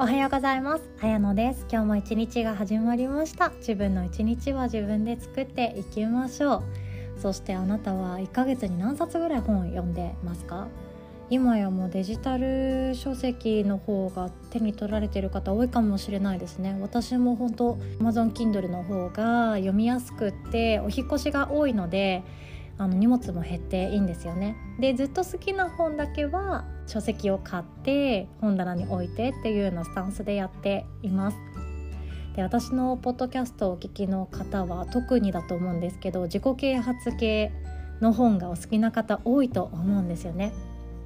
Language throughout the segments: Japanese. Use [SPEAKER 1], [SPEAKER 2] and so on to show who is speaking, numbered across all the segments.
[SPEAKER 1] おはようございます。はやのです。今日も一日が始まりました。自分の一日は自分で作っていきましょう。そしてあなたは1ヶ月に何冊ぐらい本を読んでますか？今やもうデジタル書籍の方が手に取られている方多いかもしれないですね私も本当 Amazon Kindle の方が読みやすくってお引越しが多いのであの荷物も減っていいんですよねでずっと好きな本だけは書籍を買って本棚に置いてっていうようなスタンスでやっています。で私のポッドキャストをお聞きの方は特にだと思うんですけど自己啓発系の本がお好きな方多いと思うんですよね。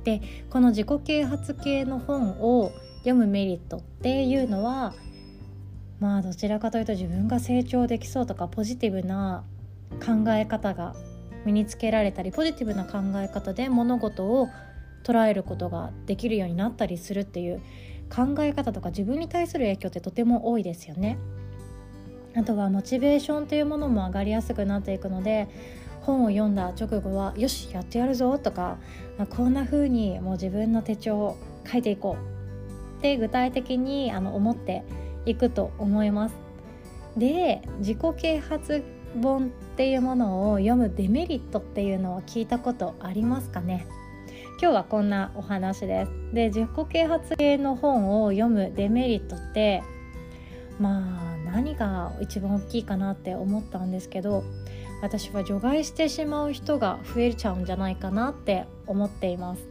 [SPEAKER 1] でこの自己啓発系の本を読むメリットっていうのはまあどちらかというと自分が成長できそうとかポジティブな考え方が身につけられたりポジティブな考え方で物事を捉えることができるようになったりするっていう考え方とか自分に対する影響ってとても多いですよね。あとはモチベーションというものも上がりやすくなっていくので本を読んだ直後は「よしやってやるぞ」とかこんな風にもう自分の手帳を書いていこうって具体的にあの思っていくと思います。で自己啓発本っていうものを読むデメリットっていうのを聞いたことありますかね？今日はこんなお話です。で自己啓発系の本を読むデメリットってまあ何が一番大きいかなって思ったんですけど私は除外してしまう人が増えちゃうんじゃないかなって思っています。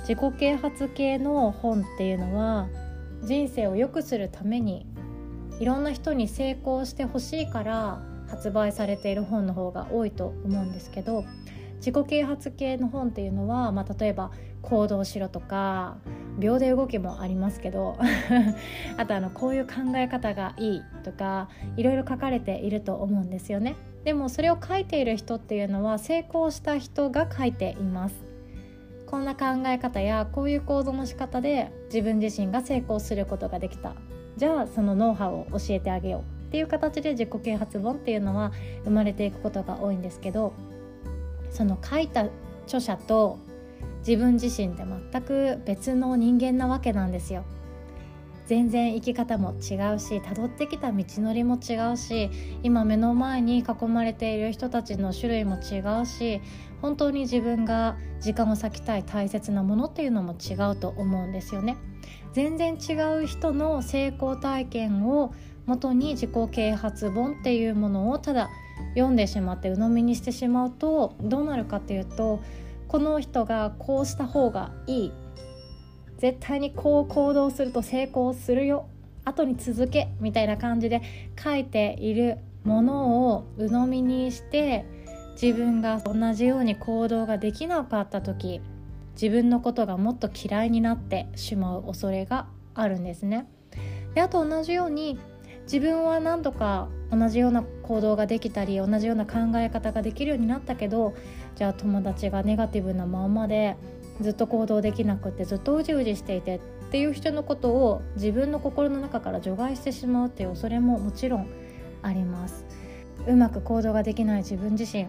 [SPEAKER 1] 自己啓発系の本っていうのは人生を良くするためにいろんな人に成功してほしいから発売されている本の方が多いと思うんですけど自己啓発系の本っていうのは、まあ、例えば行動しろとか秒で動きもありますけど あとあのこういう考え方がいいとかいろいろ書かれていると思うんですよね。でもそれを書いている人っていうのは成功した人が書いています。こんな考え方やこういう行動の仕方で自分自身が成功することができた。じゃあそのノウハウを教えてあげよう。っていう形で自己啓発本っていうのは生まれていくことが多いんですけどその書いた著者と自分自身って全く別の人間なわけなんですよ。全然生き方も違うし辿ってきた道のりも違うし今目の前に囲まれている人たちの種類も違うし本当に自分が時間を割きたい大切なものっていうのも違うと思うんですよね。全然違う人の成功体験を元に自己啓発本っていうものをただ読んでしまって鵜呑みにしてしまうとどうなるかっていうとこの人がこうした方がいい絶対にこう行動すると成功するよ後に続けみたいな感じで書いているものを鵜呑みにして自分が同じように行動ができなかった時自分のことがもっと嫌いになってしまう恐れがあるんですね。であと同じように自分は何度か同じような行動ができたり同じような考え方ができるようになったけどじゃあ友達がネガティブなままでずっと行動できなくてずっとうじうじしていてっていう人のことを自分の心の中から除外してしまうっていう恐れももちろんあります。うまく行動ができない自分自身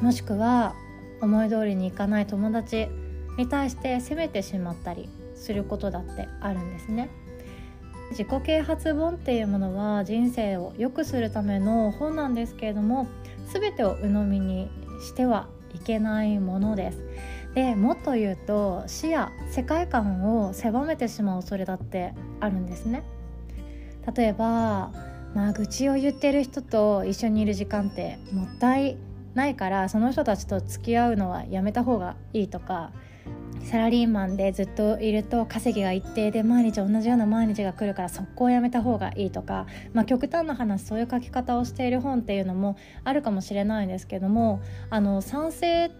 [SPEAKER 1] もしくは思い通りにいかない友達に対して責めてしまったりすることだってあるんですね。自己啓発本っていうものは人生を良くするための本なんですけれども全てを鵜呑みにしてはいけないものです。でもっと言うと視野世界観を狭めてしまう恐れだってあるんですね。例えば、まあ、愚痴を言ってる人と一緒にいる時間ってもったいないからその人たちと付き合うのはやめた方がいいとかサラリーマンでずっといると稼ぎが一定で毎日同じような毎日が来るから速攻やめた方がいいとか、まあ、極端な話そういう書き方をしている本っていうのもあるかもしれないんですけどもあの賛成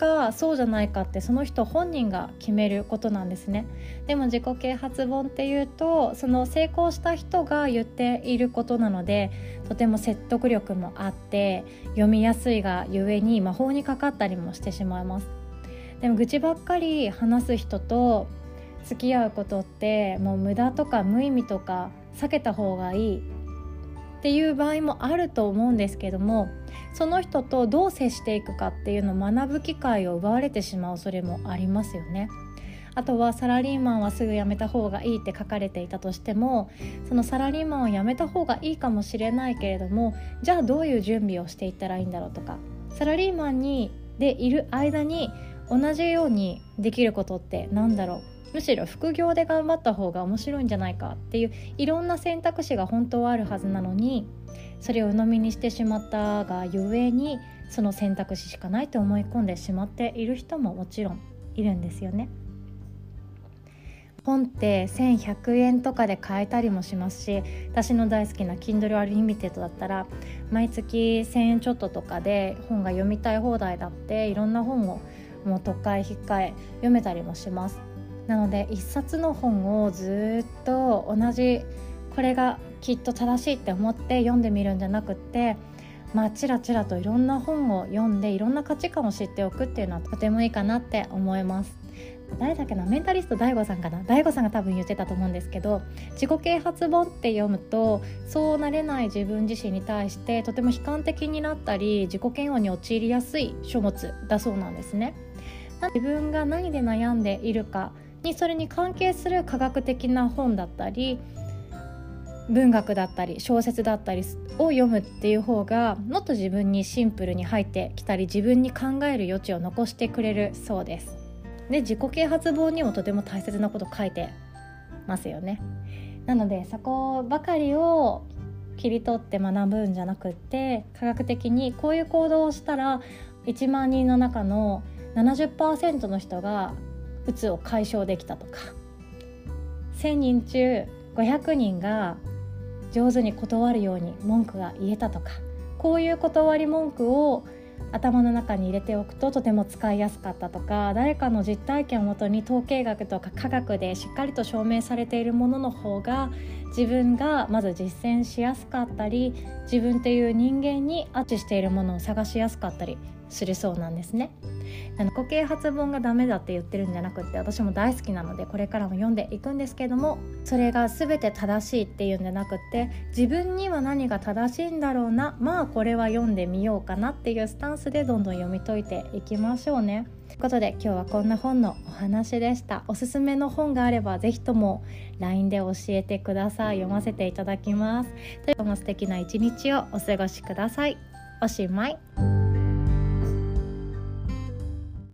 [SPEAKER 1] かそうじゃないかってその人本人が決めることなんですね。でも自己啓発本っていうとその成功した人が言っていることなのでとても説得力もあって読みやすいがゆえに魔法にかかったりもしてしまいます。でも愚痴ばっかり話す人と付き合うことってもう無駄とか無意味とか避けた方がいいっていう場合もあると思うんですけどもその人とどう接していくかっていうのを学ぶ機会を奪われてしまう恐れもありますよね。あとはサラリーマンはすぐ辞めた方がいいって書かれていたとしてもそのサラリーマンを辞めた方がいいかもしれないけれどもじゃあどういう準備をしていったらいいんだろうとかサラリーマンにでいる間に同じようにできることって何だろう？むしろ副業で頑張った方が面白いんじゃないかっていういろんな選択肢が本当はあるはずなのにそれを鵜呑みにしてしまったがゆえにその選択肢しかないと思い込んでしまっている人ももちろんいるんですよね。本って1100円とかで買えたりもしますし私の大好きな Kindle Unlimited だったら毎月1000円ちょっととかで本が読みたい放題だっていろんな本をもう特会引っ換え読めたりもします。なので一冊の本をずっと同じこれがきっと正しいって思って読んでみるんじゃなくってまあちらちらといろんな本を読んでいろんな価値観を知っておくっていうのはとてもいいかなって思います。誰だっけな？メンタリスト DAIGO さんかな？DAIGO さんが多分言ってたと思うんですけど自己啓発本って読むとそうなれない自分自身に対してとても悲観的になったり自己嫌悪に陥りやすい書物だそうなんですね。自分が何で悩んでいるかにそれに関係する科学的な本だったり文学だったり小説だったりを読むっていう方がもっと自分にシンプルに入ってきたり自分に考える余地を残してくれるそうです。で自己啓発本にもとても大切なこと書いてますよね。なのでそこばかりを切り取って学ぶんじゃなくって科学的にこういう行動をしたら1万人の中の70%の人がうつを解消できたとか。1,000人中500人が上手に断るように文句が言えたとか。こういう断り文句を頭の中に入れておくととても使いやすかったとか。誰かの実体験をもとに統計学とか科学でしっかりと証明されているものの方が自分がまず実践しやすかったり自分という人間にアッチしているものを探しやすかったり。するそうなんですね。あの固形発本がダメだって言ってるんじゃなくって私も大好きなのでこれからも読んでいくんですけどもそれが全て正しいっていうんじゃなくって自分には何が正しいんだろうなまあこれは読んでみようかなっていうスタンスでどんどん読み解いていきましょうね。ということで今日はこんな本のお話でした。おすすめの本があれば是非とも LINE で教えてください。読ませていただきます。というも素敵な一日をお過ごしください。おしまい。